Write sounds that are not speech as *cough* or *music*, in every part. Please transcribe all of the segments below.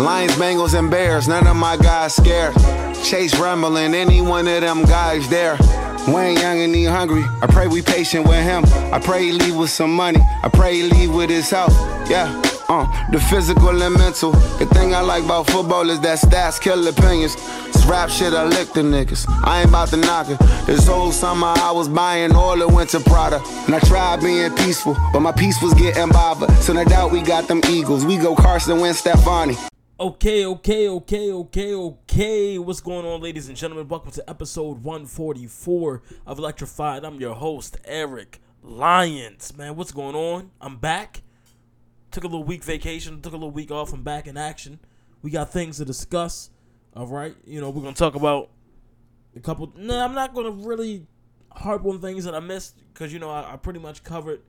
Lions, Bengals, and Bears, none of my guys scared. Chase rumbling, any one of them guys there. Wayne Young and he hungry. I pray we patient with him. I pray he leave with some money. I pray he leave with his health. Yeah. Uh, the physical and mental. The thing I like about football is that stats kill opinions. This rap shit, I lick the niggas. I ain't about to knock it. This whole summer I was buying all the winter Prada. And I tried being peaceful, but my peace was getting bothered. So no doubt we got them Eagles. We go Carson Wentz, Stefani. Okay, okay, okay, okay, okay. What's going on, ladies and gentlemen? Welcome to episode 144 of Electrified. I'm your host, Eric Lyons. Man, what's going on? I'm back. Took a little week vacation, took a little week off. I'm back in action. We got things to discuss. All right. You know, we're to talk about a couple. No, I'm not to really harp on things that I missed because, you know, I, I pretty much covered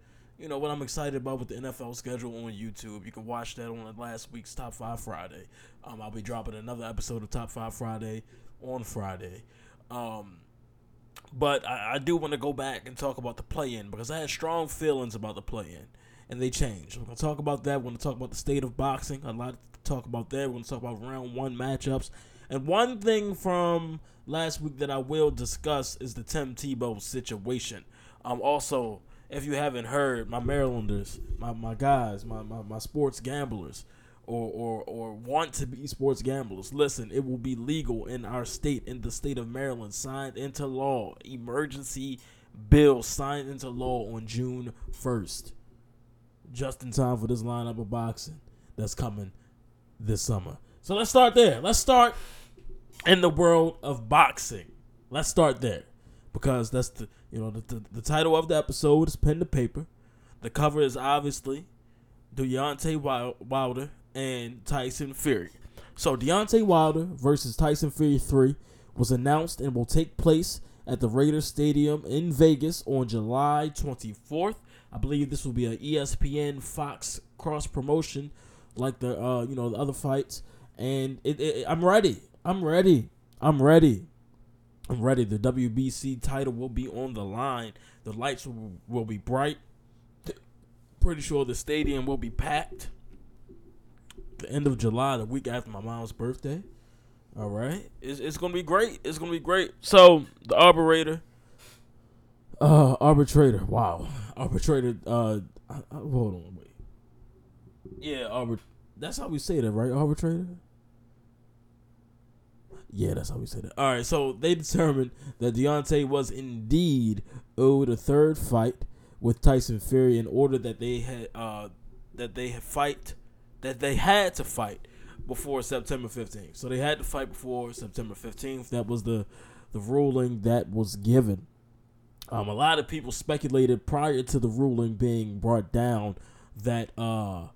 you know what I'm excited about with the NFL schedule on YouTube. You can watch that on last week's Top Five Friday. Um, I'll be dropping another episode of Top Five Friday on Friday. Um, but I, I do want to go back and talk about the play-in because I had strong feelings about the play-in, and they change. We're gonna talk about that. We're gonna talk about the state of boxing. A lot to talk about there. We're gonna talk about round one matchups. And one thing from last week that I will discuss is the Tim Tebow situation. Um, also if you haven't heard, my Marylanders, my, my guys, my, my, my sports gamblers, or, or or want to be sports gamblers, listen, it will be legal in our state, in the state of Maryland, signed into law. Emergency bill signed into law on June 1st. Just in time for this lineup of boxing that's coming this summer. So let's start there. Let's start in the world of boxing. Let's start there because that's the you know the, the, the title of the episode is pen to paper. The cover is obviously Deontay Wilder and Tyson Fury. So Deontay Wilder versus Tyson Fury three was announced and will take place at the Raiders Stadium in Vegas on July 24th. I believe this will be an ESPN Fox cross promotion like the uh you know the other fights and it, it I'm ready. I'm ready. I'm ready. I'm ready. The WBC title will be on the line. The lights will, will be bright. Pretty sure the stadium will be packed. The end of July, the week after my mom's birthday. All right, it's, it's gonna be great. It's gonna be great. So the arbitrator, uh, arbitrator. Wow, arbitrator. Uh, I, I, hold on, wait. Yeah, arbit. That's how we say that, right? Arbitrator. Yeah, that's how we say that. All right, so they determined that Deontay was indeed owed a third fight with Tyson Fury in order that they had uh that they had fight that they had to fight before September 15th. So they had to fight before September 15th. That was the the ruling that was given. Um, a lot of people speculated prior to the ruling being brought down that uh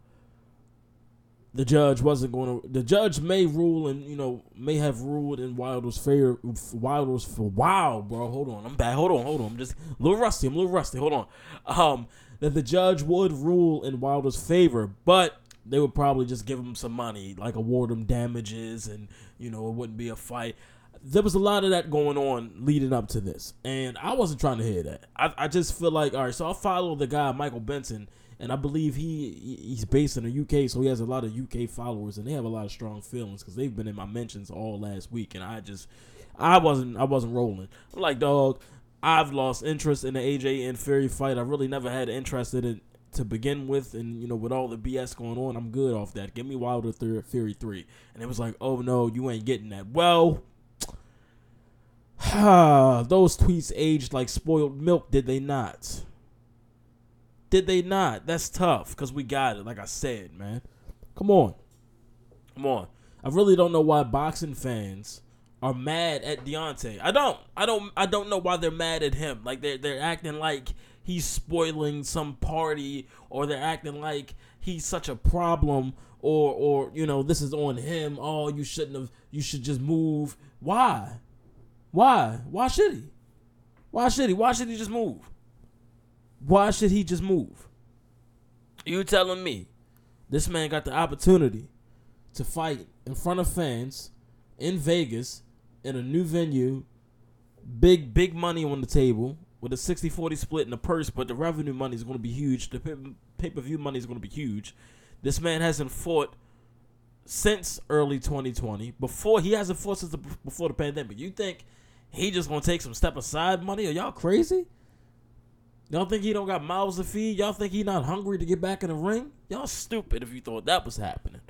the judge wasn't going to. The judge may rule and you know may have ruled in Wilder's favor. Wilder's for wow, bro. Hold on, I'm back. Hold on, hold on. I'm just a little rusty. I'm a little rusty. Hold on. Um, that the judge would rule in Wilder's favor, but they would probably just give him some money, like award him damages, and you know it wouldn't be a fight. There was a lot of that going on leading up to this, and I wasn't trying to hear that. I, I just feel like all right, so I follow the guy Michael Benson and I believe he he's based in the UK, so he has a lot of UK followers, and they have a lot of strong feelings because they've been in my mentions all last week, and I just I wasn't I wasn't rolling. I'm like, dog, I've lost interest in the AJ and Fury fight. I really never had interest in it to begin with, and you know, with all the BS going on, I'm good off that. Give me Wilder Fury three, and it was like, oh no, you ain't getting that. Well. Those tweets aged like spoiled milk, did they not? Did they not? That's tough because we got it. Like I said, man. Come on. Come on. I really don't know why boxing fans are mad at Deontay. I don't. I don't. I don't know why they're mad at him. Like they're they're acting like he's spoiling some party, or they're acting like he's such a problem, or or you know this is on him. Oh, you shouldn't have. You should just move. Why? Why? Why should he? Why should he? Why should he just move? Why should he just move? You telling me this man got the opportunity to fight in front of fans in Vegas in a new venue, big big money on the table, with a 60-40 split in the purse, but the revenue money is going to be huge. The pay per view money is going to be huge. This man hasn't fought since early 2020. Before he hasn't fought since the, before the pandemic. You think he just gonna take some step aside money? Are y'all crazy? Y'all think he don't got mouths to feed? Y'all think he not hungry to get back in the ring? Y'all stupid if you thought that was happening.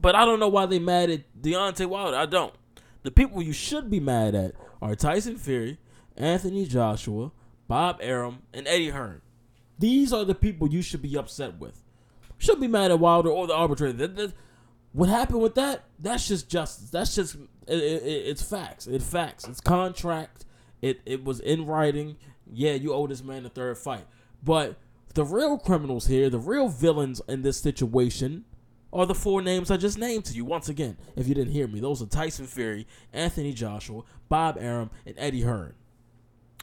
But I don't know why they mad at Deontay Wilder. I don't. The people you should be mad at are Tyson Fury, Anthony Joshua, Bob Arum, and Eddie Hearn. These are the people you should be upset with. Should be mad at Wilder or the arbitrator. What happened with that? That's just justice. That's just it, it, it's facts. It's facts. It's contract. It it was in writing. Yeah, you owe this man a third fight. But the real criminals here, the real villains in this situation, are the four names I just named to you. Once again, if you didn't hear me, those are Tyson Fury, Anthony Joshua, Bob Arum, and Eddie Hearn.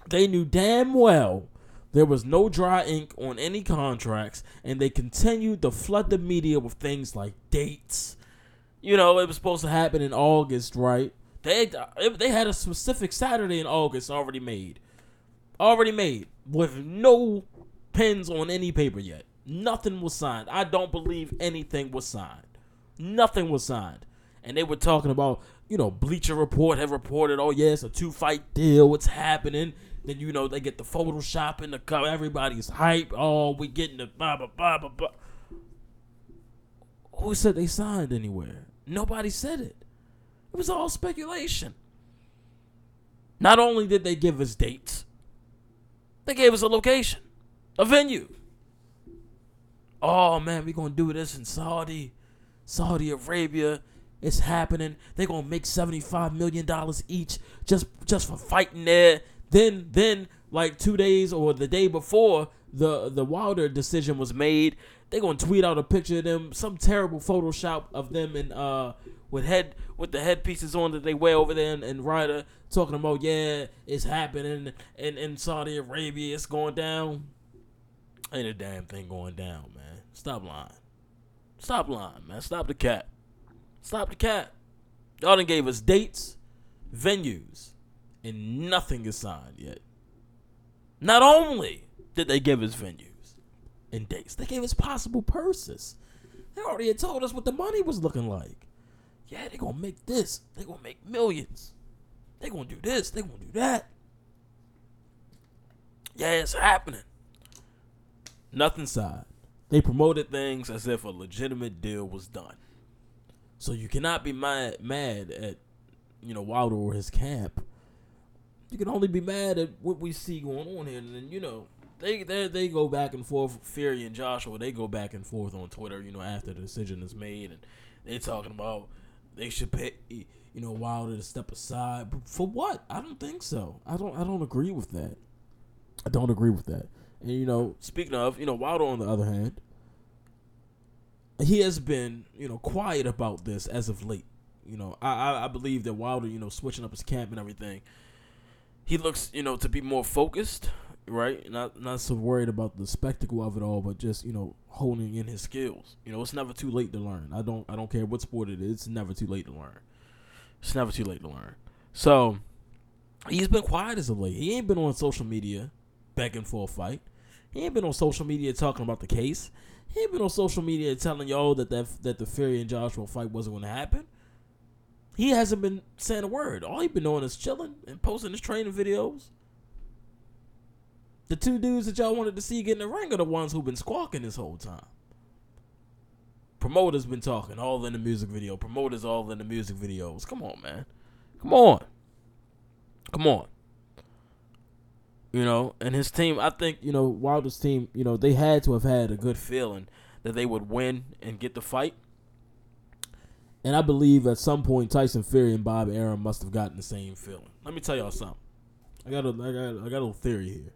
They knew damn well there was no dry ink on any contracts, and they continued to flood the media with things like dates. You know, it was supposed to happen in August, right? They they had a specific Saturday in August already made, already made with no pens on any paper yet. Nothing was signed. I don't believe anything was signed. Nothing was signed. And they were talking about, you know, Bleacher Report had reported, oh yeah, a two fight deal. What's happening? Then you know they get the Photoshop in the cover. Everybody's hype. Oh, we getting the blah blah blah blah blah. Who said they signed anywhere? Nobody said it. It was all speculation. Not only did they give us dates, they gave us a location, a venue. Oh man, we're gonna do this in Saudi, Saudi Arabia. It's happening. They're gonna make seventy-five million dollars each just just for fighting there. Then then like two days or the day before the the Wilder decision was made, they gonna tweet out a picture of them, some terrible Photoshop of them and uh with head with the headpieces on that they wear over there and, and Ryder talking about yeah it's happening in, in Saudi Arabia it's going down. Ain't a damn thing going down, man. Stop lying. Stop lying, man. Stop the cat. Stop the cat. Y'all done gave us dates, venues, and nothing is signed yet. Not only did they give us venues and dates, they gave us possible purses. They already had told us what the money was looking like. Yeah, they gonna make this. They gonna make millions. They gonna do this. They gonna do that. Yeah, it's happening. Nothing signed. They promoted things as if a legitimate deal was done. So you cannot be mad mad at you know Wilder or his camp. You can only be mad at what we see going on here, and then you know they they they go back and forth. Fury and Joshua they go back and forth on Twitter. You know after the decision is made, and they talking about they should pay you know Wilder to step aside. But for what? I don't think so. I don't I don't agree with that. I don't agree with that. And you know, speaking of, you know, Wilder on the other hand, he has been, you know, quiet about this as of late. You know, I, I, I believe that Wilder, you know, switching up his camp and everything, he looks, you know, to be more focused, right? Not not so worried about the spectacle of it all, but just, you know, honing in his skills. You know, it's never too late to learn. I don't I don't care what sport it is, it's never too late to learn. It's never too late to learn. So he's been quiet as of late. He ain't been on social media begging for a fight. He ain't been on social media talking about the case. He ain't been on social media telling y'all that that, that the Fury and Joshua fight wasn't going to happen. He hasn't been saying a word. All he been doing is chilling and posting his training videos. The two dudes that y'all wanted to see get in the ring are the ones who've been squawking this whole time. Promoters been talking all in the music video. Promoters all in the music videos. Come on, man. Come on. Come on. You know, and his team, I think, you know, Wilder's team, you know, they had to have had a good feeling that they would win and get the fight. And I believe at some point Tyson Fury and Bob Arum must have gotten the same feeling. Let me tell y'all something. I got a, I got, I got a little theory here.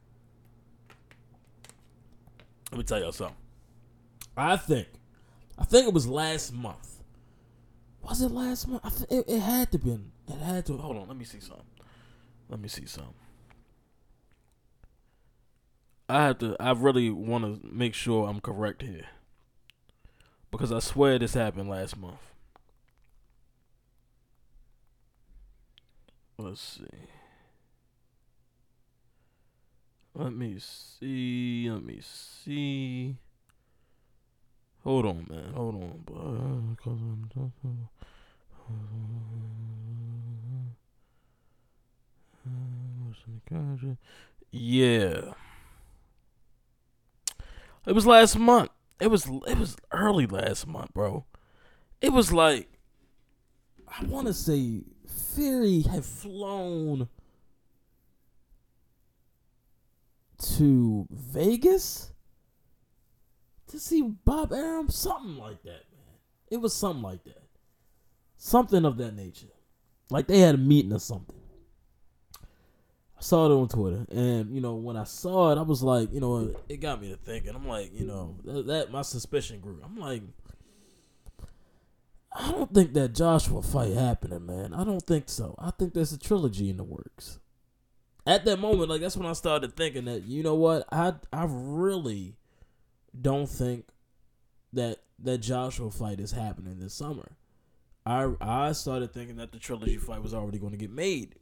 Let me tell y'all something. I think, I think it was last month. Was it last month? I th- it, it had to been. It had to. Hold on. Let me see something. Let me see something. I have to. I really want to make sure I'm correct here because I swear this happened last month. Let's see. Let me see. Let me see. Hold on, man. Hold on. Yeah. It was last month. It was it was early last month, bro. It was like I want to say Fury had flown to Vegas to see Bob Arum, something like that, man. It was something like that, something of that nature. Like they had a meeting or something. I saw it on Twitter, and you know when I saw it, I was like, you know, it got me to thinking. I'm like, you know, that, that my suspicion grew. I'm like, I don't think that Joshua fight happening, man. I don't think so. I think there's a trilogy in the works. At that moment, like that's when I started thinking that you know what, I I really don't think that that Joshua fight is happening this summer. I I started thinking that the trilogy fight was already going to get made.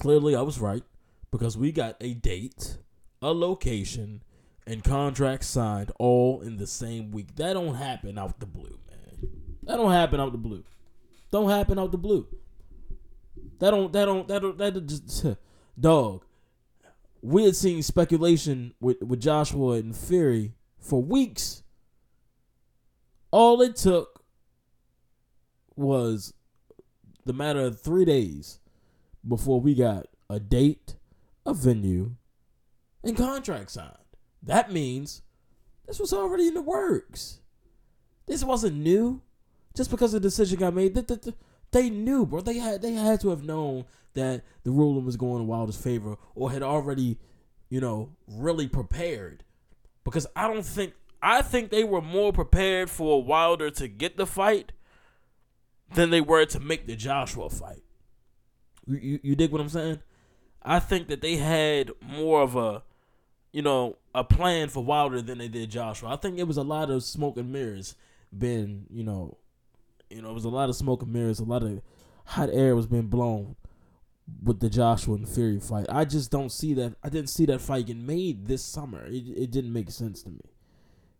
Clearly, I was right because we got a date, a location, and contract signed all in the same week. That don't happen out the blue, man. That don't happen out the blue. Don't happen out the blue. That don't. That don't. That don't. That just *laughs* dog. We had seen speculation with with Joshua and Fury for weeks. All it took was the matter of three days before we got a date, a venue, and contract signed. That means this was already in the works. This wasn't new. Just because the decision got made, they knew, bro. They had they had to have known that the ruling was going in Wilder's favor, or had already, you know, really prepared. Because I don't think I think they were more prepared for Wilder to get the fight than they were to make the Joshua fight. You, you, you dig what I'm saying? I think that they had more of a, you know, a plan for Wilder than they did Joshua. I think it was a lot of smoke and mirrors. Been, you know, you know, it was a lot of smoke and mirrors. A lot of hot air was being blown with the Joshua and Fury fight. I just don't see that. I didn't see that fight getting made this summer. It, it didn't make sense to me.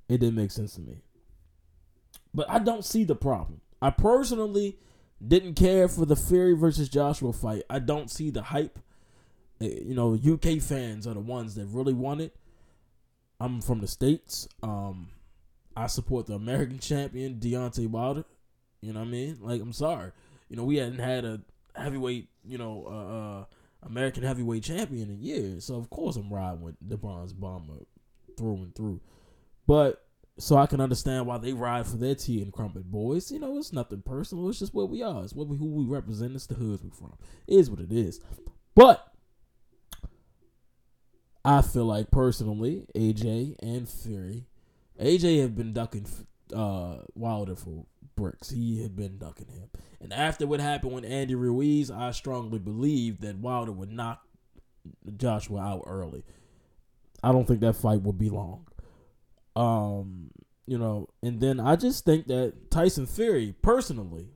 It didn't make sense to me. But I don't see the problem. I personally didn't care for the Fury versus Joshua fight. I don't see the hype. Eh, You know, UK fans are the ones that really want it. I'm from the states. Um, I support the American champion Deontay Wilder. You know what I mean? Like, I'm sorry. You know, we hadn't had a heavyweight, you know, uh, uh American heavyweight champion in years. So of course I'm riding with the Bronze Bomber through and through. But so I can understand why they ride for their tea and crumpet boys. You know, it's nothing personal. It's just where we are. It's what we, who we represent. It's the hoods we're from. It is what it is. But I feel like personally, AJ and Fury, AJ have been ducking uh, Wilder for bricks. He had been ducking him. And after what happened with Andy Ruiz, I strongly believe that Wilder would knock Joshua out early. I don't think that fight would be long. Um, you know, and then I just think that Tyson Fury, personally,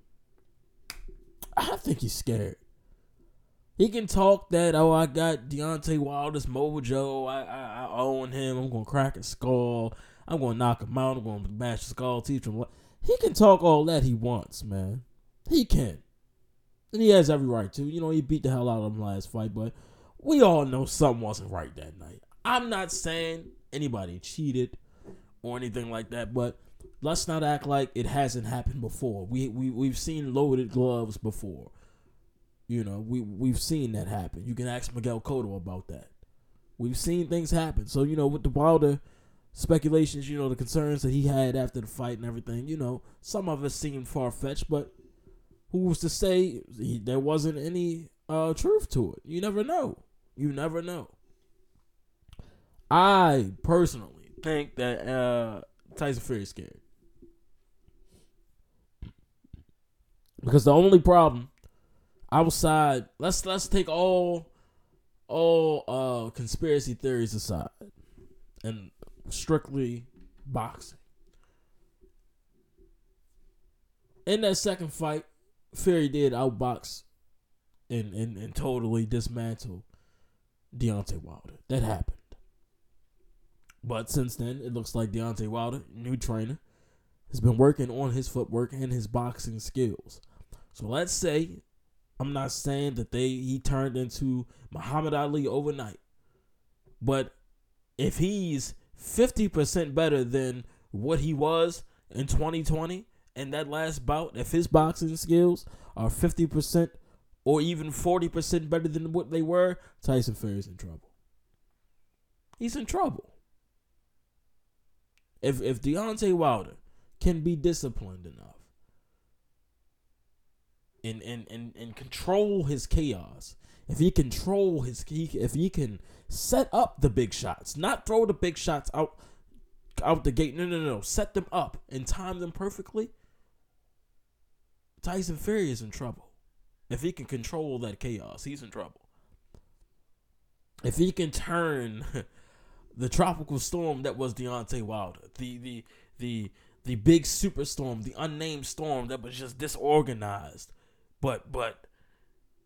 I think he's scared. He can talk that, oh, I got Deontay Wilder's mojo. I, I, I own him. I'm going to crack his skull. I'm going to knock him out. I'm going to bash his skull, teach him what. He can talk all that he wants, man. He can. And he has every right to. You know, he beat the hell out of him last fight, but we all know something wasn't right that night. I'm not saying anybody cheated or anything like that, but let's not act like it hasn't happened before. We we we've seen loaded gloves before. You know, we we've seen that happen. You can ask Miguel Cotto about that. We've seen things happen. So, you know, with the Wilder speculations, you know, the concerns that he had after the fight and everything, you know, some of it seemed far fetched, but who was to say he, there wasn't any uh, truth to it? You never know. You never know. I personally think that uh, Tyson Fury is scared because the only problem outside let's let's take all all uh conspiracy theories aside and strictly boxing. In that second fight, Fury did outbox and, and, and totally dismantle Deontay Wilder. That happened. But since then, it looks like Deontay Wilder, new trainer, has been working on his footwork and his boxing skills. So let's say, I'm not saying that they he turned into Muhammad Ali overnight, but if he's 50% better than what he was in 2020 and that last bout, if his boxing skills are 50% or even 40% better than what they were, Tyson Fury's in trouble. He's in trouble. If if Deontay Wilder can be disciplined enough and and, and, and control his chaos, if he control his he, if he can set up the big shots, not throw the big shots out out the gate. No, no, no. Set them up and time them perfectly. Tyson Fury is in trouble. If he can control that chaos, he's in trouble. If he can turn *laughs* the tropical storm that was Deontay Wilder, the the the the big superstorm, the unnamed storm that was just disorganized, but but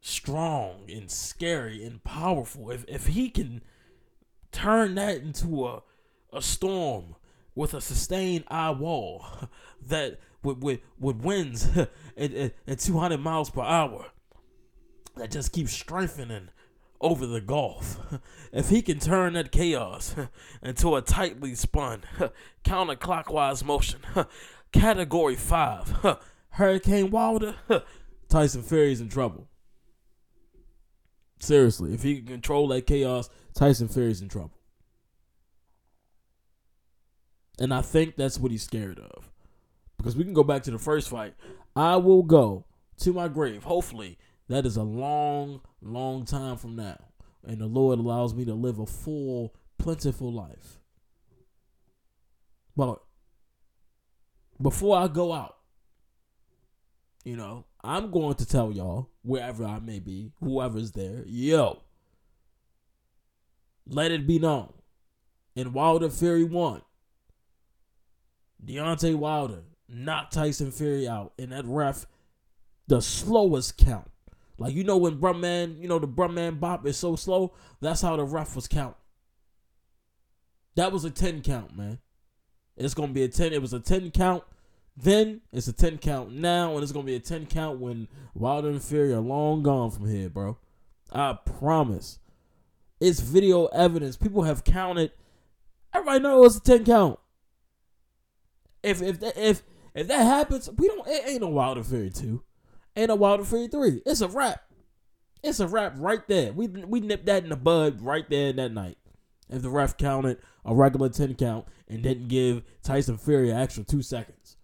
strong and scary and powerful. If if he can turn that into a a storm with a sustained eye wall *laughs* that with with, with winds *laughs* at, at, at 200 miles per hour that just keeps strengthening over the Gulf. *laughs* If he can turn that chaos into a tightly spun counterclockwise motion, category 5, Hurricane Wilder, Tyson Fury's in trouble. Seriously, if he can control that chaos, Tyson Fury's in trouble. And I think that's what he's scared of. Because we can go back to the first fight. I will go to my grave, hopefully, that is a long, long time from now. And the Lord allows me to live a full, plentiful life. But before I go out, you know, I'm going to tell y'all, wherever I may be, whoever's there, yo, let it be known. In Wilder Fury 1, Deontay Wilder knocked Tyson Fury out, and that ref, the slowest count like you know when Brumman, you know the Brumman bop is so slow. That's how the ref was count. That was a ten count, man. It's gonna be a ten. It was a ten count. Then it's a ten count now, and it's gonna be a ten count when Wilder and Fury are long gone from here, bro. I promise. It's video evidence. People have counted. Everybody knows it's a ten count. If if that, if if that happens, we don't. It ain't no Wilder Fury two ain't a Wilder Fury 3. It's a wrap. It's a wrap right there. We we nipped that in the bud right there that night. If the ref counted a regular 10 count and didn't give Tyson Fury an extra two seconds.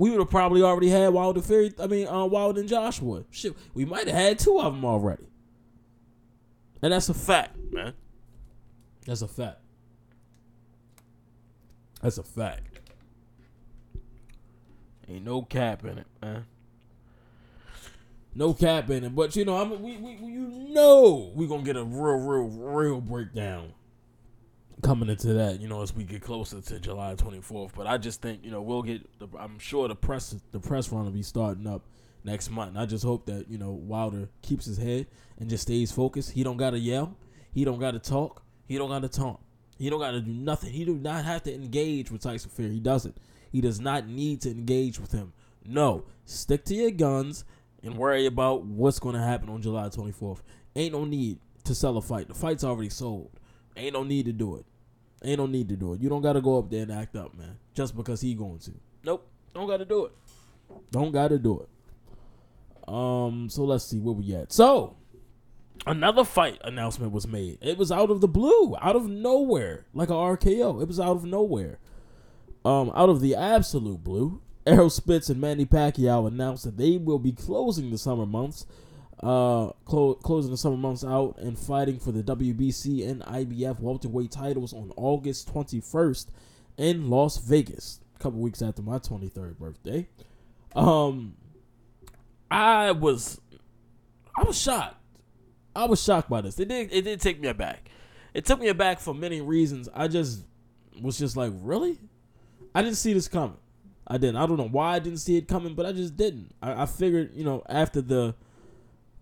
We would have probably already had Wilder Fury, I mean, uh, Wilder and Joshua. Shit, we might have had two of them already. And that's a fact, man. That's a fact. That's a fact. Ain't no cap in it, man. No cap in it, but you know, I'm we, we you know we gonna get a real, real, real breakdown coming into that. You know, as we get closer to July 24th. But I just think you know we'll get. The, I'm sure the press the press run will be starting up next month. And I just hope that you know Wilder keeps his head and just stays focused. He don't gotta yell. He don't gotta talk. He don't gotta taunt. He don't gotta do nothing. He do not have to engage with Tyson Fury. He doesn't. He does not need to engage with him. No, stick to your guns and worry about what's going to happen on July 24th. Ain't no need to sell a fight. The fight's already sold. Ain't no need to do it. Ain't no need to do it. You don't got to go up there and act up, man, just because he going to. Nope. Don't got to do it. Don't got to do it. Um. So let's see where we at. So another fight announcement was made. It was out of the blue, out of nowhere, like a RKO. It was out of nowhere. Um, out of the absolute blue. Errol Spence and Manny Pacquiao announced that they will be closing the summer months, uh, clo- closing the summer months out and fighting for the WBC and IBF welterweight titles on August 21st in Las Vegas, a couple weeks after my 23rd birthday. Um, I was, I was shocked. I was shocked by this. It did, it did take me aback. It took me aback for many reasons. I just was just like, really? I didn't see this coming. I didn't. I don't know why I didn't see it coming, but I just didn't. I, I figured, you know, after the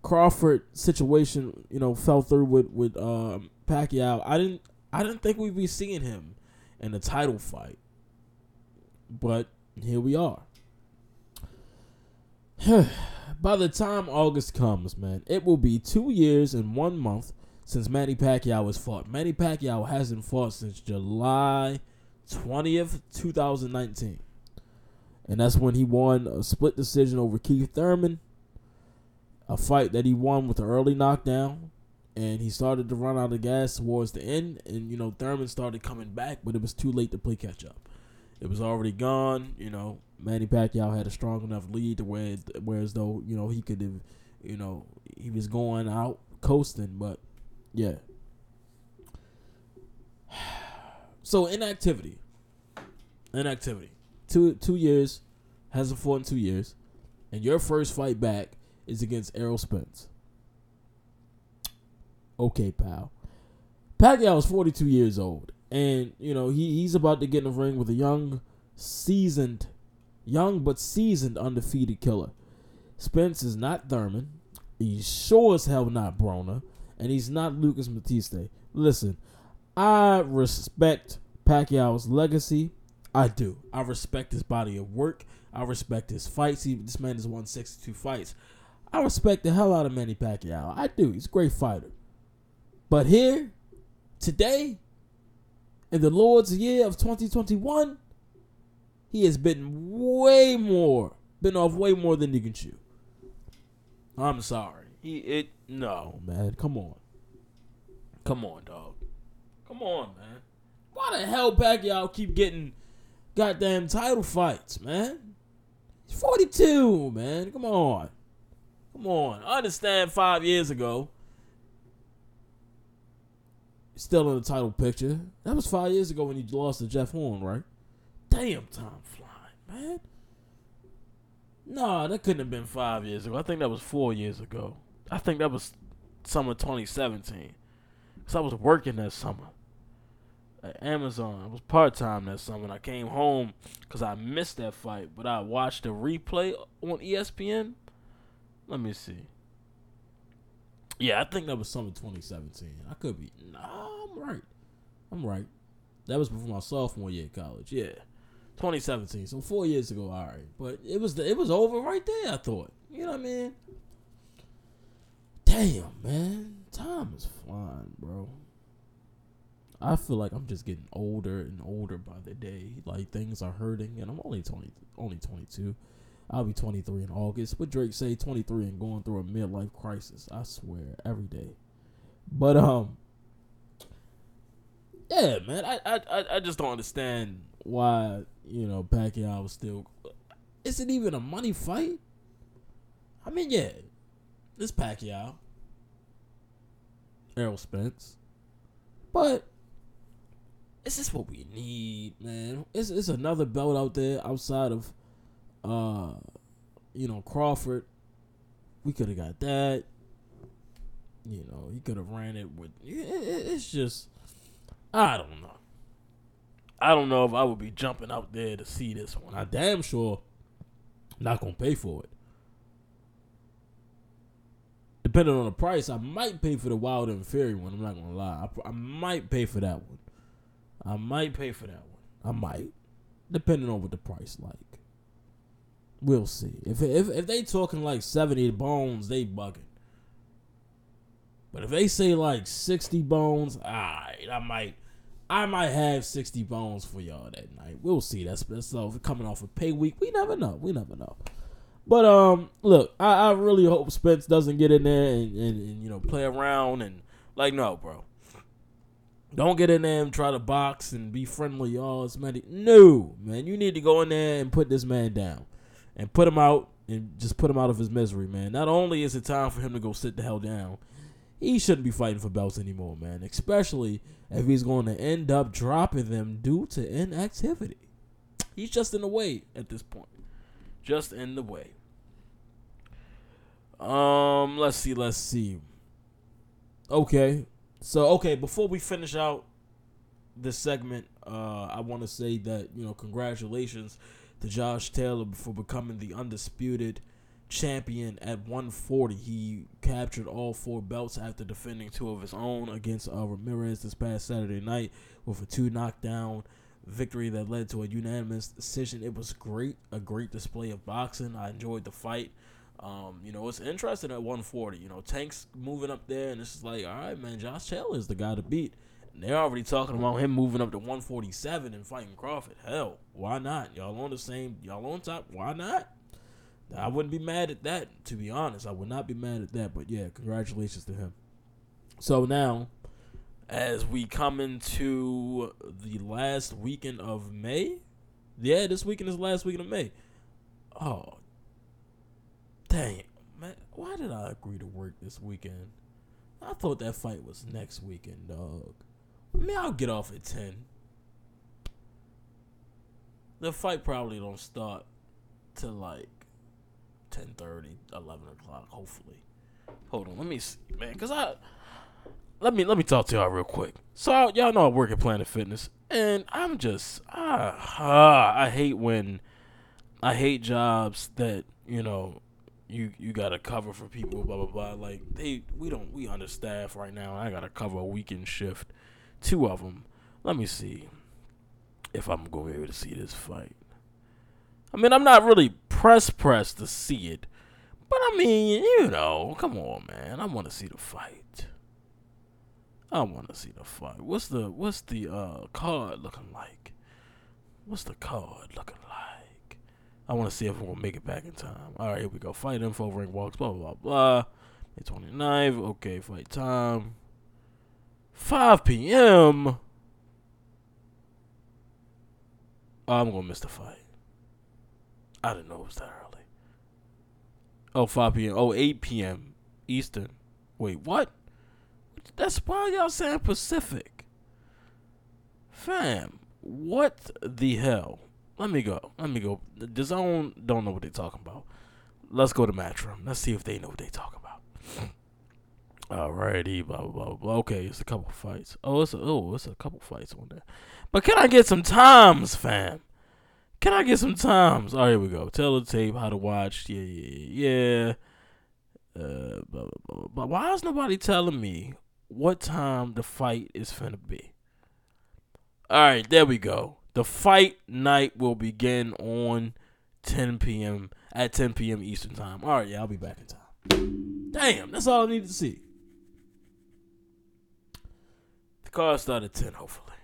Crawford situation, you know, fell through with with um, Pacquiao. I didn't I didn't think we'd be seeing him in a title fight, but here we are. *sighs* By the time August comes, man, it will be two years and one month since Manny Pacquiao has fought. Manny Pacquiao hasn't fought since July 20th, 2019. And that's when he won a split decision over Keith Thurman. A fight that he won with an early knockdown. And he started to run out of gas towards the end. And, you know, Thurman started coming back, but it was too late to play catch up. It was already gone. You know, Manny Pacquiao had a strong enough lead to where, whereas though, you know, he could have, you know, he was going out coasting, but yeah. *sighs* So inactivity, inactivity. Two two years hasn't fought in two years, and your first fight back is against Errol Spence. Okay, pal. Pacquiao is 42 years old, and you know he, he's about to get in the ring with a young, seasoned, young but seasoned undefeated killer. Spence is not Thurman. He's sure as hell not Broner, and he's not Lucas Matthysse. Listen, I respect Pacquiao's legacy. I do. I respect his body of work. I respect his fights. He, this man has won 62 fights. I respect the hell out of Manny Pacquiao. I do. He's a great fighter. But here, today, in the Lord's year of 2021, he has bitten way more, been off way more than he can chew. I'm sorry. He it no oh, man. Come on. Come on, dog. Come on, man. Why the hell Pacquiao keep getting goddamn title fights, man? He's 42, man. Come on. Come on. I understand five years ago. Still in the title picture. That was five years ago when he lost to Jeff Horn, right? Damn, time flying, man. Nah, that couldn't have been five years ago. I think that was four years ago. I think that was summer 2017. Cause I was working that summer at Amazon. I was part time that summer. And I came home because I missed that fight, but I watched the replay on ESPN. Let me see. Yeah, I think that was summer 2017. I could be. Nah, I'm right. I'm right. That was before my sophomore year of college. Yeah, 2017. So four years ago. All right, but it was the, it was over right there. I thought. You know what I mean? Damn, man. Time is flying, bro. I feel like I'm just getting older and older by the day. Like things are hurting, and I'm only 20, only 22. I'll be 23 in August. What Drake say, 23 and going through a midlife crisis. I swear, every day. But um, yeah, man. I I I- just don't understand why you know Pacquiao was still. Is it even a money fight? I mean, yeah, it's Pacquiao, Errol Spence, but is this what we need, man? It's it's another belt out there outside of, uh, you know Crawford. We could have got that. You know, he could have ran it with. It, it- it's just, I don't know. I don't know if I would be jumping out there to see this one. I damn sure not gonna pay for it. Depending on the price, I might pay for the Wild and Fury one. I'm not gonna lie. I, I might pay for that one. I might pay for that one. I might, depending on what the price like. We'll see. If if if they talking like seventy bones, they bugging. But if they say like sixty bones, alright, I might, I might have sixty bones for y'all that night. We'll see. That's that's coming off a pay week. We never know. We never know. But um, look, I, I really hope Spence doesn't get in there and, and, and you know play around and like no, bro. Don't get in there and try to box and be friendly. y'all. it's many. No, man, you need to go in there and put this man down, and put him out and just put him out of his misery, man. Not only is it time for him to go sit the hell down, he shouldn't be fighting for belts anymore, man. Especially if he's going to end up dropping them due to inactivity. He's just in the way at this point. Just in the way. Um, let's see, let's see. Okay. So okay, before we finish out this segment, uh, I want to say that, you know, congratulations to Josh Taylor before becoming the undisputed champion at 140. He captured all four belts after defending two of his own against uh, Ramirez this past Saturday night with a two knockdown victory that led to a unanimous decision. It was great, a great display of boxing. I enjoyed the fight. Um, you know, it's interesting at 140. You know, Tank's moving up there, and it's just like, all right, man, Josh Taylor is the guy to beat. They're already talking about him moving up to 147 and fighting Crawford. Hell, why not? Y'all on the same, y'all on top. Why not? I wouldn't be mad at that, to be honest. I would not be mad at that. But yeah, congratulations to him. So now, as we come into the last weekend of May, yeah, this weekend is the last weekend of May. Oh, dang, man, why did I agree to work this weekend? I thought that fight was next weekend, dog. I mean, I'll get off at ten. The fight probably don't start till like 10 11 o'clock, hopefully. Hold on, let me see, man, cause I let me let me talk to y'all real quick. So y'all know I work at Planet Fitness, and I'm just ah, ah I hate when I hate jobs that you know you you gotta cover for people, blah blah blah. Like they we don't we understaff right now. I gotta cover a weekend shift, two of them. Let me see if I'm gonna be able to see this fight. I mean, I'm not really press press to see it, but I mean, you know, come on, man. I want to see the fight. I want to see the fight. What's the what's the uh card looking like? What's the card looking like? I want to see if we're gonna make it back in time. All right, here we go. Fight info, ring walks, blah blah blah blah. May 29th. Okay, fight time. 5 p.m. Oh, I'm gonna miss the fight. I didn't know it was that early. Oh, 5 p.m. Oh, 8 p.m. Eastern. Wait, what? That's why y'all saying Pacific. Fam, what the hell? Let me go. Let me go. DAZN don't know what they talking about. Let's go to Matchroom. Let's see if they know what they talking about. Alrighty, blah blah blah blah. Okay, it's a couple fights. Oh, it's a oh, it's a couple fights on there. But can I get some times, fam? Can I get some times? Oh, here we go. Tell the tape how to watch. Yeah, yeah, yeah. Uh, blah, blah, blah, blah. Why is nobody telling me what time the fight is finna be? All right, there we go. The fight night will begin on 10 p.m. at 10 p.m. Eastern time. All right, yeah, I'll be back in time. Damn, that's all I needed to see. The car started at 10, hopefully.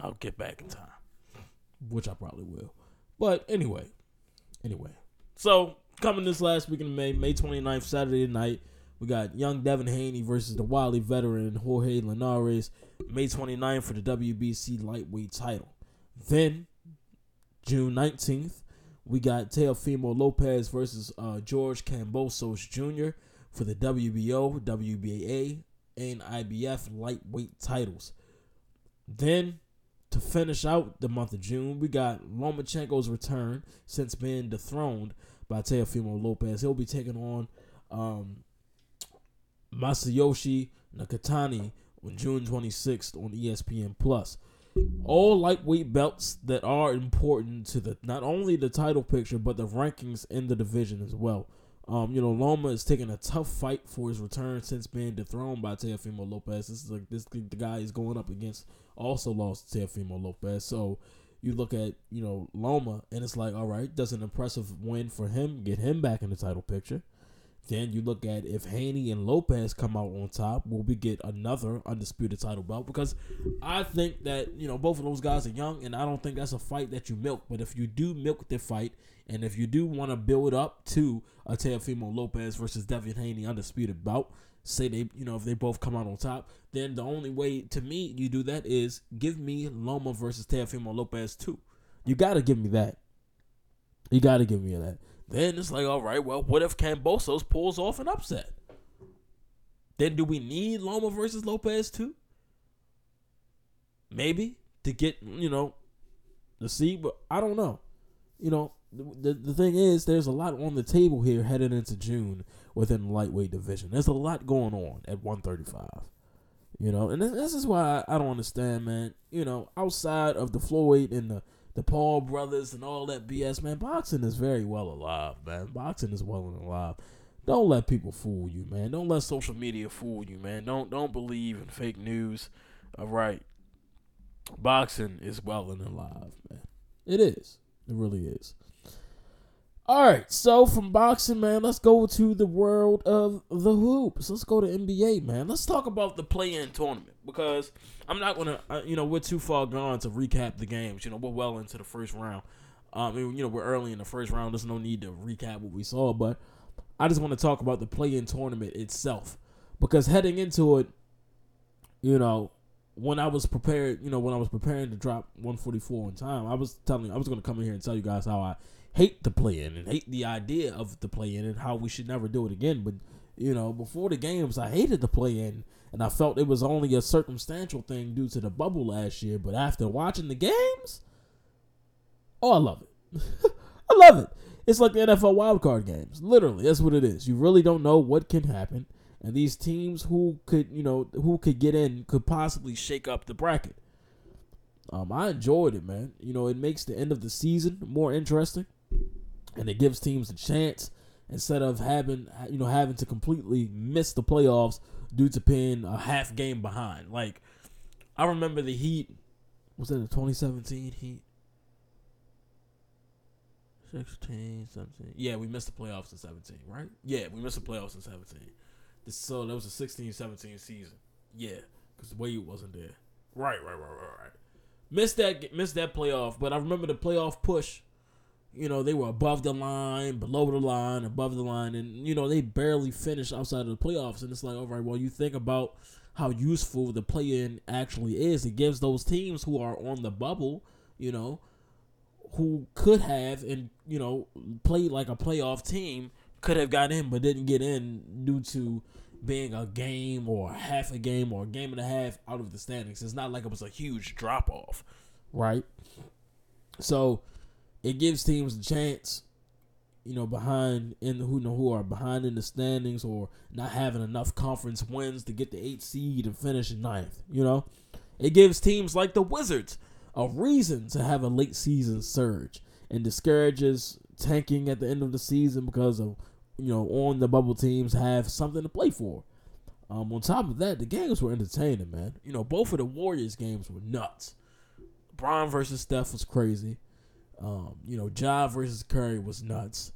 I'll get back in time, which I probably will. But anyway, anyway. So coming this last week in May, May 29th, Saturday night, we got young Devin Haney versus the wily veteran Jorge Linares, May 29th for the WBC lightweight title. Then, June 19th, we got Teofimo Lopez versus uh, George Kambosos Jr. for the WBO, WBA, and IBF lightweight titles. Then, to finish out the month of June, we got Lomachenko's return since being dethroned by Teofimo Lopez. He'll be taking on um, Masayoshi Nakatani on June 26th on ESPN Plus. All lightweight belts that are important to the not only the title picture but the rankings in the division as well. Um, you know, Loma is taking a tough fight for his return since being dethroned by Teofimo Lopez. This is like this the guy he's going up against also lost Teofimo Lopez. So you look at you know Loma and it's like, all right, does an impressive win for him get him back in the title picture. Then you look at if Haney and Lopez come out on top, will we get another undisputed title belt? Because I think that you know both of those guys are young, and I don't think that's a fight that you milk. But if you do milk the fight, and if you do want to build up to a Teofimo Lopez versus Devin Haney undisputed bout, say they you know if they both come out on top, then the only way to me you do that is give me Loma versus Teofimo Lopez too. You got to give me that. You got to give me that. Then it's like, all right, well, what if Kambosos pulls off an upset? Then do we need Loma versus Lopez too? Maybe to get you know the see, but I don't know. You know, the, the thing is, there's a lot on the table here headed into June within lightweight division. There's a lot going on at 135. You know, and this, this is why I don't understand, man. You know, outside of the Floyd and the the Paul brothers and all that BS, man. Boxing is very well alive, man. Boxing is well and alive. Don't let people fool you, man. Don't let social media fool you, man. Don't don't believe in fake news. All right. Boxing is well and alive, man. It is. It really is. All right, so from boxing, man, let's go to the world of the hoops. Let's go to NBA, man. Let's talk about the play-in tournament because I'm not gonna, uh, you know, we're too far gone to recap the games. You know, we're well into the first round. Um, you know, we're early in the first round. There's no need to recap what we saw, but I just want to talk about the play-in tournament itself because heading into it, you know, when I was prepared, you know, when I was preparing to drop 144 on time, I was telling, I was to come in here and tell you guys how I hate the play-in and hate the idea of the play-in and how we should never do it again. But you know, before the games, I hated the play-in and I felt it was only a circumstantial thing due to the bubble last year. But after watching the games, oh, I love it. *laughs* I love it. It's like the NFL wildcard games. Literally, that's what it is. You really don't know what can happen, and these teams who could, you know, who could get in could possibly shake up the bracket. Um, I enjoyed it, man. You know, it makes the end of the season more interesting, and it gives teams a chance instead of having, you know, having to completely miss the playoffs due to being a half game behind. Like, I remember the Heat. Was that the 2017 Heat? 16, 17. Yeah, we missed the playoffs in 17, right? Yeah, we missed the playoffs in 17. So that was a 16 17 season. Yeah, because the Wade wasn't there. Right, right, right, right, right. Missed that, missed that playoff, but I remember the playoff push. You know, they were above the line, below the line, above the line, and, you know, they barely finished outside of the playoffs. And it's like, all right, well, you think about how useful the play in actually is. It gives those teams who are on the bubble, you know, who could have and you know played like a playoff team could have got in but didn't get in due to being a game or half a game or a game and a half out of the standings. It's not like it was a huge drop off, right? So it gives teams a chance, you know, behind in who know who are behind in the standings or not having enough conference wins to get the eighth seed and finish in ninth. You know, it gives teams like the Wizards a reason to have a late season surge and discourages tanking at the end of the season because of you know on the bubble teams have something to play for. Um, on top of that, the games were entertaining, man. You know, both of the Warriors games were nuts. Bron versus Steph was crazy. Um, you know, Ja versus Curry was nuts.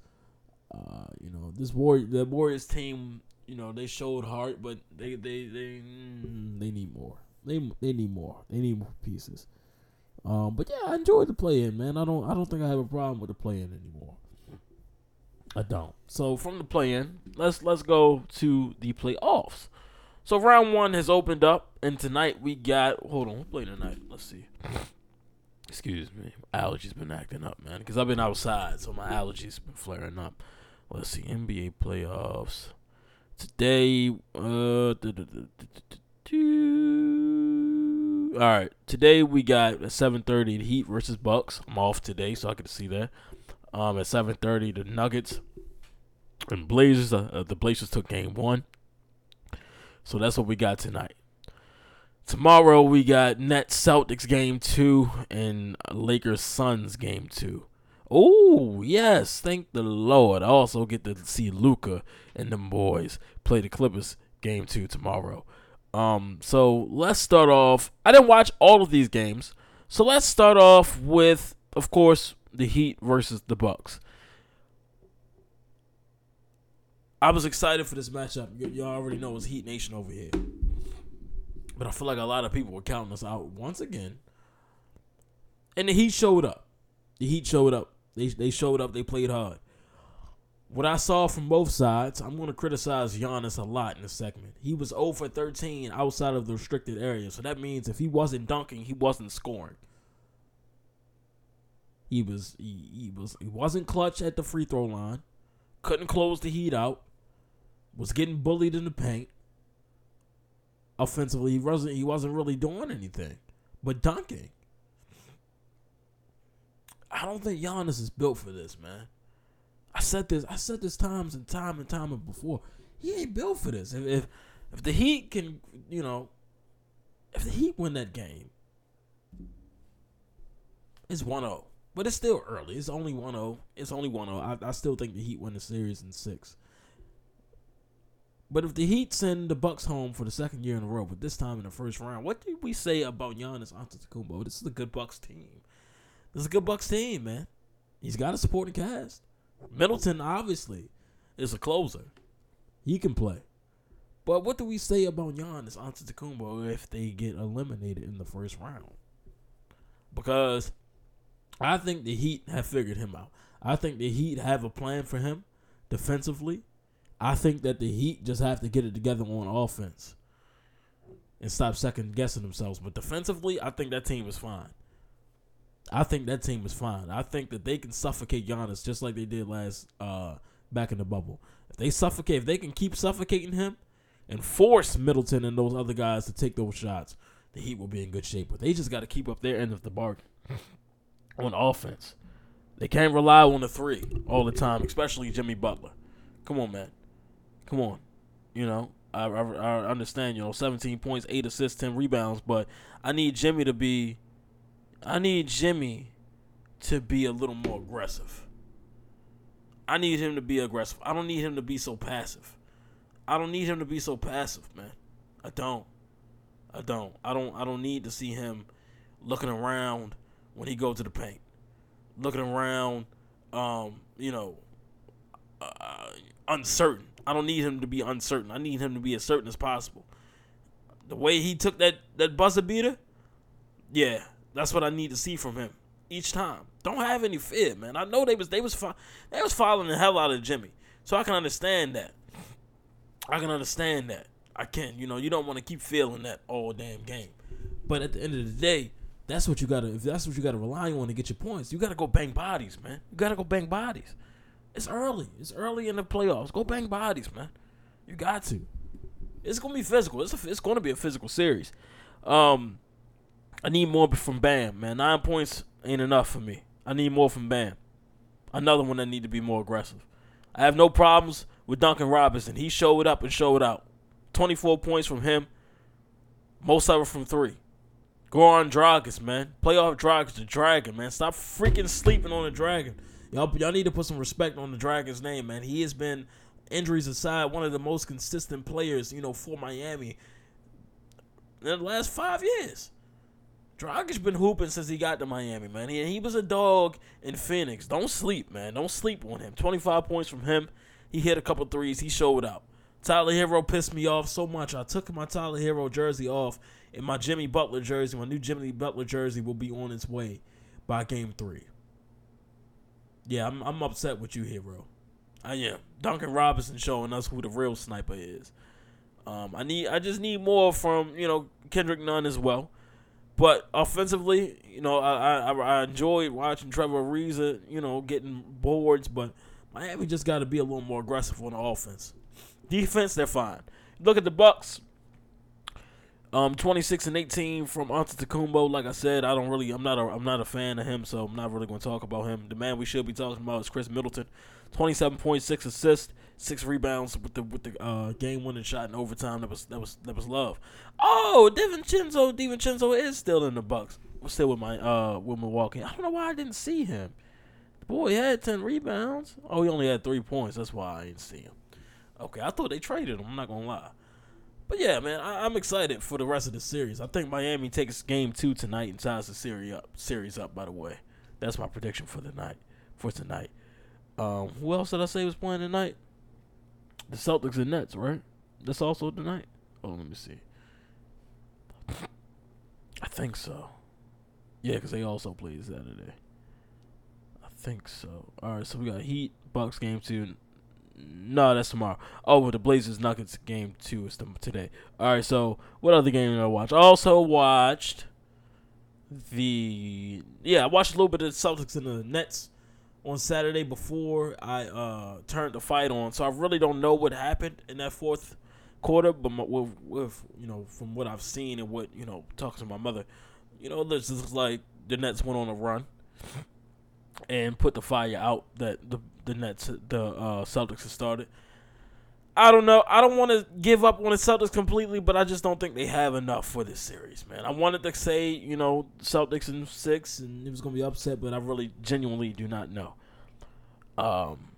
Uh, you know, this war the Warriors team, you know, they showed heart, but they they they mm, they need more. They they need more. They need more pieces. Um, but yeah, I enjoyed the play in, man. I don't I don't think I have a problem with the play in anymore. I don't. So from the play in, let's let's go to the playoffs. So round one has opened up, and tonight we got hold on, who play tonight? Let's see. Excuse me, allergies been acting up, man. Because I've been outside, so my allergies been flaring up. Let's see, NBA playoffs today. Uh, all right, today we got at seven thirty the Heat versus Bucks. I'm off today, so I to see that. Um, at seven thirty the Nuggets and Blazers. Uh, uh, the Blazers took game one, so that's what we got tonight. Tomorrow we got Nets Celtics game two and Lakers Suns game two. Oh yes, thank the Lord. I also get to see Luka and them boys play the Clippers game two tomorrow. Um, so let's start off. I didn't watch all of these games, so let's start off with, of course, the Heat versus the Bucks. I was excited for this matchup. Y- y'all already know it's Heat Nation over here, but I feel like a lot of people were counting us out once again. And the Heat showed up. The Heat showed up. They they showed up. They played hard. What I saw from both sides, I'm going to criticize Giannis a lot in this segment. He was 0 for 13 outside of the restricted area, so that means if he wasn't dunking, he wasn't scoring. He was he, he was he wasn't clutch at the free throw line, couldn't close the heat out, was getting bullied in the paint. Offensively, he wasn't he wasn't really doing anything, but dunking. I don't think Giannis is built for this, man. I said this. I said this times and time and time and before. He ain't built for this. If if, if the Heat can, you know, if the Heat win that game, It's 1-0. But it's still early. It's only 1-0. It's only 1-0. I, I still think the Heat win the series in six. But if the Heat send the Bucks home for the second year in a row, but this time in the first round, what did we say about Giannis Antetokounmpo? This is a good Bucks team. This is a good Bucks team, man. He's got a supporting cast. Middleton obviously is a closer. He can play. But what do we say about Giannis Antetokounmpo if they get eliminated in the first round? Because I think the Heat have figured him out. I think the Heat have a plan for him defensively. I think that the Heat just have to get it together on offense and stop second guessing themselves. But defensively, I think that team is fine. I think that team is fine. I think that they can suffocate Giannis just like they did last uh back in the bubble. If they suffocate, if they can keep suffocating him and force Middleton and those other guys to take those shots, the Heat will be in good shape. But they just got to keep up their end of the bargain *laughs* on offense. They can't rely on the three all the time, especially Jimmy Butler. Come on, man. Come on. You know, I, I, I understand, you know, 17 points, 8 assists, 10 rebounds, but I need Jimmy to be I need Jimmy to be a little more aggressive. I need him to be aggressive. I don't need him to be so passive. I don't need him to be so passive, man. I don't. I don't. I don't I don't need to see him looking around when he goes to the paint. Looking around um, you know, uh, uncertain. I don't need him to be uncertain. I need him to be as certain as possible. The way he took that that buzzer beater, yeah, that's what I need to see from him each time. Don't have any fear, man. I know they was they was they was following the hell out of Jimmy, so I can understand that. I can understand that. I can. You know, you don't want to keep feeling that all damn game, but at the end of the day, that's what you gotta. If that's what you gotta rely on to get your points, you gotta go bang bodies, man. You gotta go bang bodies. It's early. It's early in the playoffs. Go bang bodies, man. You got to. It's gonna be physical. It's a, it's gonna be a physical series. Um, I need more from Bam, man. Nine points ain't enough for me. I need more from Bam. Another one that need to be more aggressive. I have no problems with Duncan Robinson. He showed up and showed out. 24 points from him. Most of it from three. Goran Dragic, man. Playoff Dragic, the Dragon, man. Stop freaking sleeping on the Dragon. Y'all, y'all need to put some respect on the Dragon's name, man. He has been, injuries aside, one of the most consistent players, you know, for Miami in the last five years. Dragic's been hooping since he got to Miami, man. He, he was a dog in Phoenix. Don't sleep, man. Don't sleep on him. 25 points from him. He hit a couple threes. He showed out. Tyler Herro pissed me off so much. I took my Tyler Herro jersey off, and my Jimmy Butler jersey, my new Jimmy Butler jersey, will be on its way by game three. Yeah, I'm, I'm upset with you, Herro. I am. Duncan Robinson showing us who the real sniper is. Um, I need. I just need more from you know Kendrick Nunn as well. But offensively, you know, I I, I enjoyed watching Trevor Ariza, you know, getting boards, but Miami just got to be a little more aggressive on the offense. Defense, they're fine. Look at the Bucks. Um, 26 and 18 from Antetokounmpo. Like I said, I don't really, I'm not a, I'm not a fan of him, so I'm not really going to talk about him. The man we should be talking about is Khris Middleton. 27.6 assists, six rebounds with the with the uh, game winning shot in overtime. That was that was that was love. Oh, DiVincenzo, DiVincenzo is still in the Bucks. Still with my uh with Milwaukee. I don't know why I didn't see him. The boy had 10 rebounds. Oh, he only had three points. That's why I didn't see him. Okay, I thought they traded him. I'm not gonna lie. But yeah, man, I, am excited for the rest of the series. I think Miami takes game two tonight and ties the series up. Series up, by the way. That's my prediction for the night. For tonight. Um, who else did I say was playing tonight? The Celtics and Nets, right? That's also tonight. Oh, let me see. I think so. Yeah, because they also played Saturday. I think so. All right, so we got Heat, Bucks game two. No, that's tomorrow. Oh, the Blazers Nuggets game two is today. All right, so what other game did I watch? I also watched the yeah, I watched a little bit of the Celtics and the Nets on Saturday before I uh, turned the fight on. So I really don't know what happened in that fourth quarter, but my, with, with you know from what I've seen and what you know talking to my mother, you know, this is like the Nets went on a run and put the fire out that the the Nets the uh, Celtics have started. I don't know. I don't want to give up on the Celtics completely, but I just don't think they have enough for this series, man. I wanted to say, you know, Celtics in six, and it was gonna be upset, but I really genuinely do not know. Um,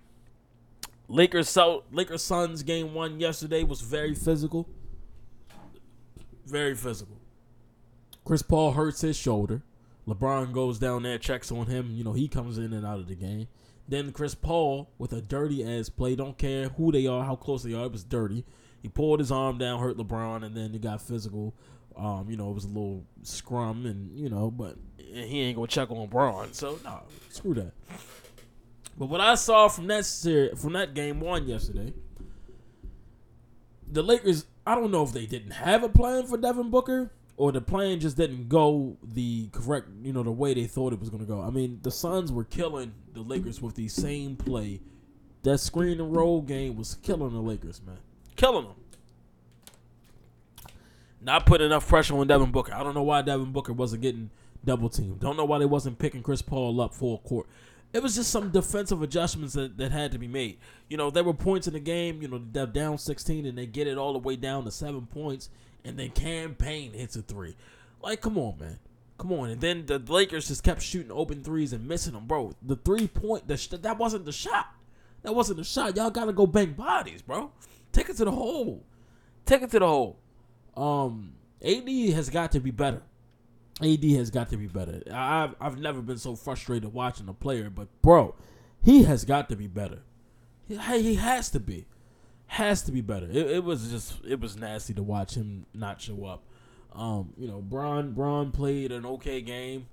Lakers Celt Lakers Suns game one yesterday was very physical, very physical. Chris Paul hurts his shoulder. LeBron goes down there, checks on him. You know, he comes in and out of the game. Then Chris Paul with a dirty ass play. Don't care who they are, how close they are. It was dirty. He pulled his arm down, hurt LeBron, and then it got physical. Um, you know, it was a little scrum, and you know, but he ain't gonna check on LeBron. So no, screw that. But what I saw from that series, from that game one yesterday, the Lakers. I don't know if they didn't have a plan for Devin Booker or the plan just didn't go the correct, you know, the way they thought it was going to go. I mean, the Suns were killing the Lakers with the same play. That screen and roll game was killing the Lakers, man. Killing them. Not putting enough pressure on Devin Booker. I don't know why Devin Booker wasn't getting double teamed. Don't know why they wasn't picking Chris Paul up full court. It was just some defensive adjustments that, that had to be made. You know, there were points in the game, you know, down 16 and they get it all the way down to seven points and then Cam Payne hits a three. Like, come on, man. Come on. And then the Lakers just kept shooting open threes and missing them, bro. The three point, the sh- that wasn't the shot. That wasn't the shot. Y'all got to go bang bodies, bro. Take it to the hole. Take it to the hole. Um, AD has got to be better. AD has got to be better. I've I've never been so frustrated watching a player, but bro, he has got to be better. He, he has to be, has to be better. It, it was just it was nasty to watch him not show up. Um, you know, Bron Bron played an okay game.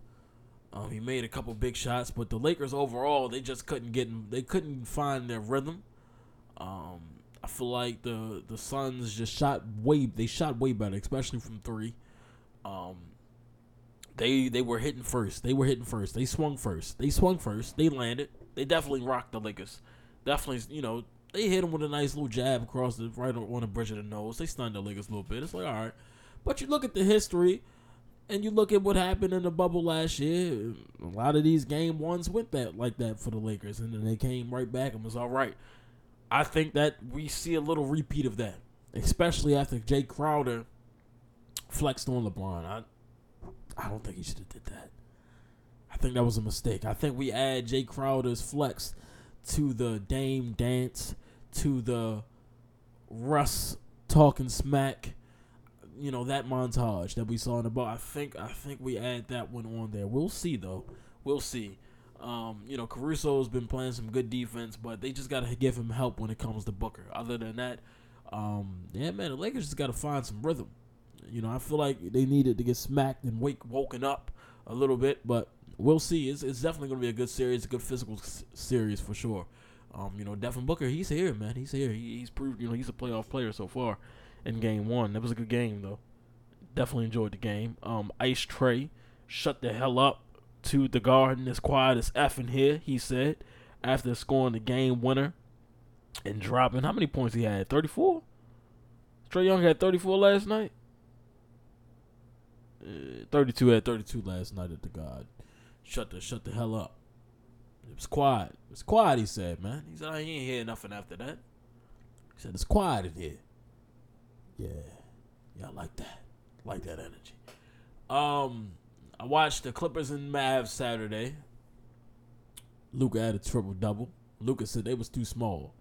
Um, he made a couple big shots, but the Lakers overall they just couldn't get they couldn't find their rhythm. Um, I feel like the the Suns just shot way they shot way better, especially from three. Um, they they were hitting first. They were hitting first. They swung first. They swung first. They landed. They definitely rocked the Lakers. Definitely, you know, they hit him with a nice little jab across the right on the bridge of the nose. They stunned the Lakers a little bit. It's like all right, but you look at the history, and you look at what happened in the bubble last year. A lot of these game ones went that like that for the Lakers, and then they came right back and was all right. I think that we see a little repeat of that, especially after Jae Crowder flexed on LeBron. I I don't think he should have did that. I think that was a mistake. I think we add Jae Crowder's flex to the Dame dance, to the Russ talking smack, you know, that montage that we saw in the ball. I think I think we add that one on there. We'll see though. We'll see. Um, you know, Caruso's been playing some good defense, but they just gotta give him help when it comes to Booker. Other than that, um, yeah, man, the Lakers just gotta find some rhythm. You know, I feel like they needed to get smacked and wake woken up a little bit, but we'll see. It's, it's definitely going to be a good series, a good physical s- series for sure. Um, you know, Devin Booker, he's here, man. He's here. He, he's proved, you know, he's a playoff player so far in game one. That was a good game, though. Definitely enjoyed the game. Um, Ice Trae shut the hell up to the garden as quiet as F in here, he said, after scoring the game winner and dropping. How many points he had? 34? Trae Young had 34 last night? Uh, 32 had 32 last night at the God. Shut the shut the hell up. It was quiet. It was quiet, he said, man. He said, I ain't hear nothing after that. He said, it's quiet in here. Yeah. Yeah, I like that. like that energy. Um, I watched the Clippers and Mavs Saturday. Luka had a triple double. Luka said they was too small.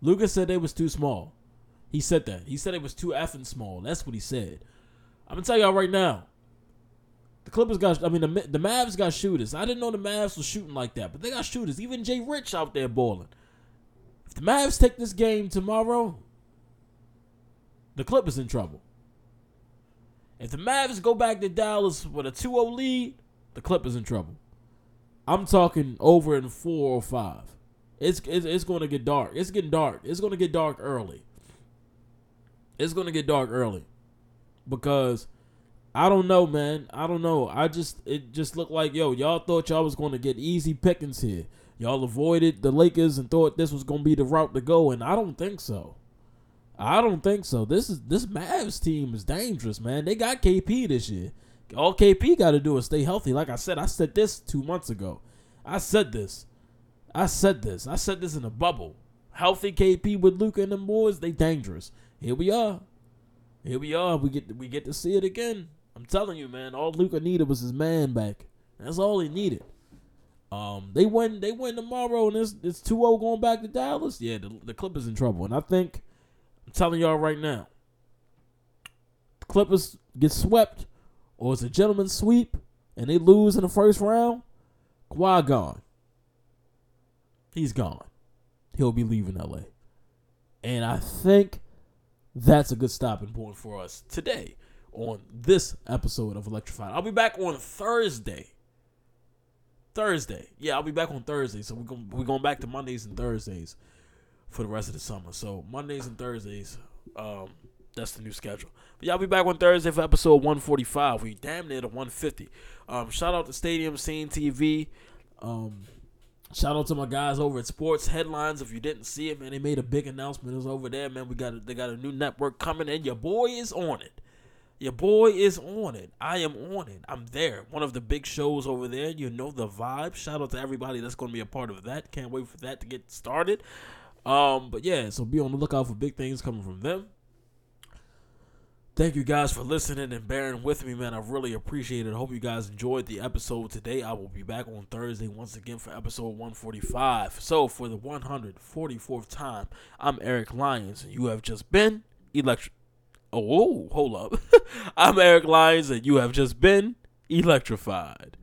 Luka said they was too small. He said that. He said it was too effing small. That's what he said. I'm gonna tell y'all right now. The Clippers got. I mean, the the Mavs got shooters. I didn't know the Mavs was shooting like that, but they got shooters. Even Jay Rich out there balling. If the Mavs take this game tomorrow, the Clippers in trouble. If the Mavs go back to Dallas with a 2-0 lead, the Clippers in trouble. I'm talking over in four or five. It's it's, it's going to get dark. It's getting dark. It's going to get dark early. It's going to get dark early because I don't know, man. I don't know. I just it just looked like yo, y'all thought y'all was going to get easy pickings here. Y'all avoided the Lakers and thought this was going to be the route to go, and I don't think so. I don't think so. This is this Mavs team is dangerous, man. They got KP this year. All KP got to do is stay healthy. Like I said, I said this two months ago. I said this. I said this. I said this in a bubble. Healthy KP with Luka and them boys, they dangerous. Here we are. Here we are. We get we get to see it again. I'm telling you, man. All Luka needed was his man back. That's all he needed. Um, they win. They win tomorrow, and it's it's 2-0 going back to Dallas. Yeah, the, the Clippers in trouble, and I think I'm telling y'all right now, the Clippers get swept, or it's a gentleman's sweep, and they lose in the first round. Kawhi gone. He's gone. He'll be leaving LA, and I think that's a good stopping point for us today on this episode of Electrified. I'll be back on Thursday. Thursday. Yeah, I'll be back on Thursday. So we're going we're going back to Mondays and Thursdays for the rest of the summer. So Mondays and Thursdays, um, that's the new schedule. But yeah, I'll be back on Thursday for episode 145. We damn near to 150. Um, shout out to Stadium Scene TV. Um, shout out to my guys over at Sports Headlines. If you didn't see it, man, they made a big announcement. It was over there, man. We got a, they got a new network coming, and your boy is on it. Your boy is on it. I am on it. I'm there. One of the big shows over there. You know the vibe. Shout out to everybody that's going to be a part of that. Can't wait for that to get started. Um, but yeah, so be on the lookout for big things coming from them. Thank you guys for listening and bearing with me, man. I really appreciate it. I hope you guys enjoyed the episode today. I will be back on Thursday once again for episode 145. So, for the 144th time, I'm Eric Lyons, and you have just been electric. Oh, hold up. *laughs* I'm Eric Lyons, and you have just been electrified.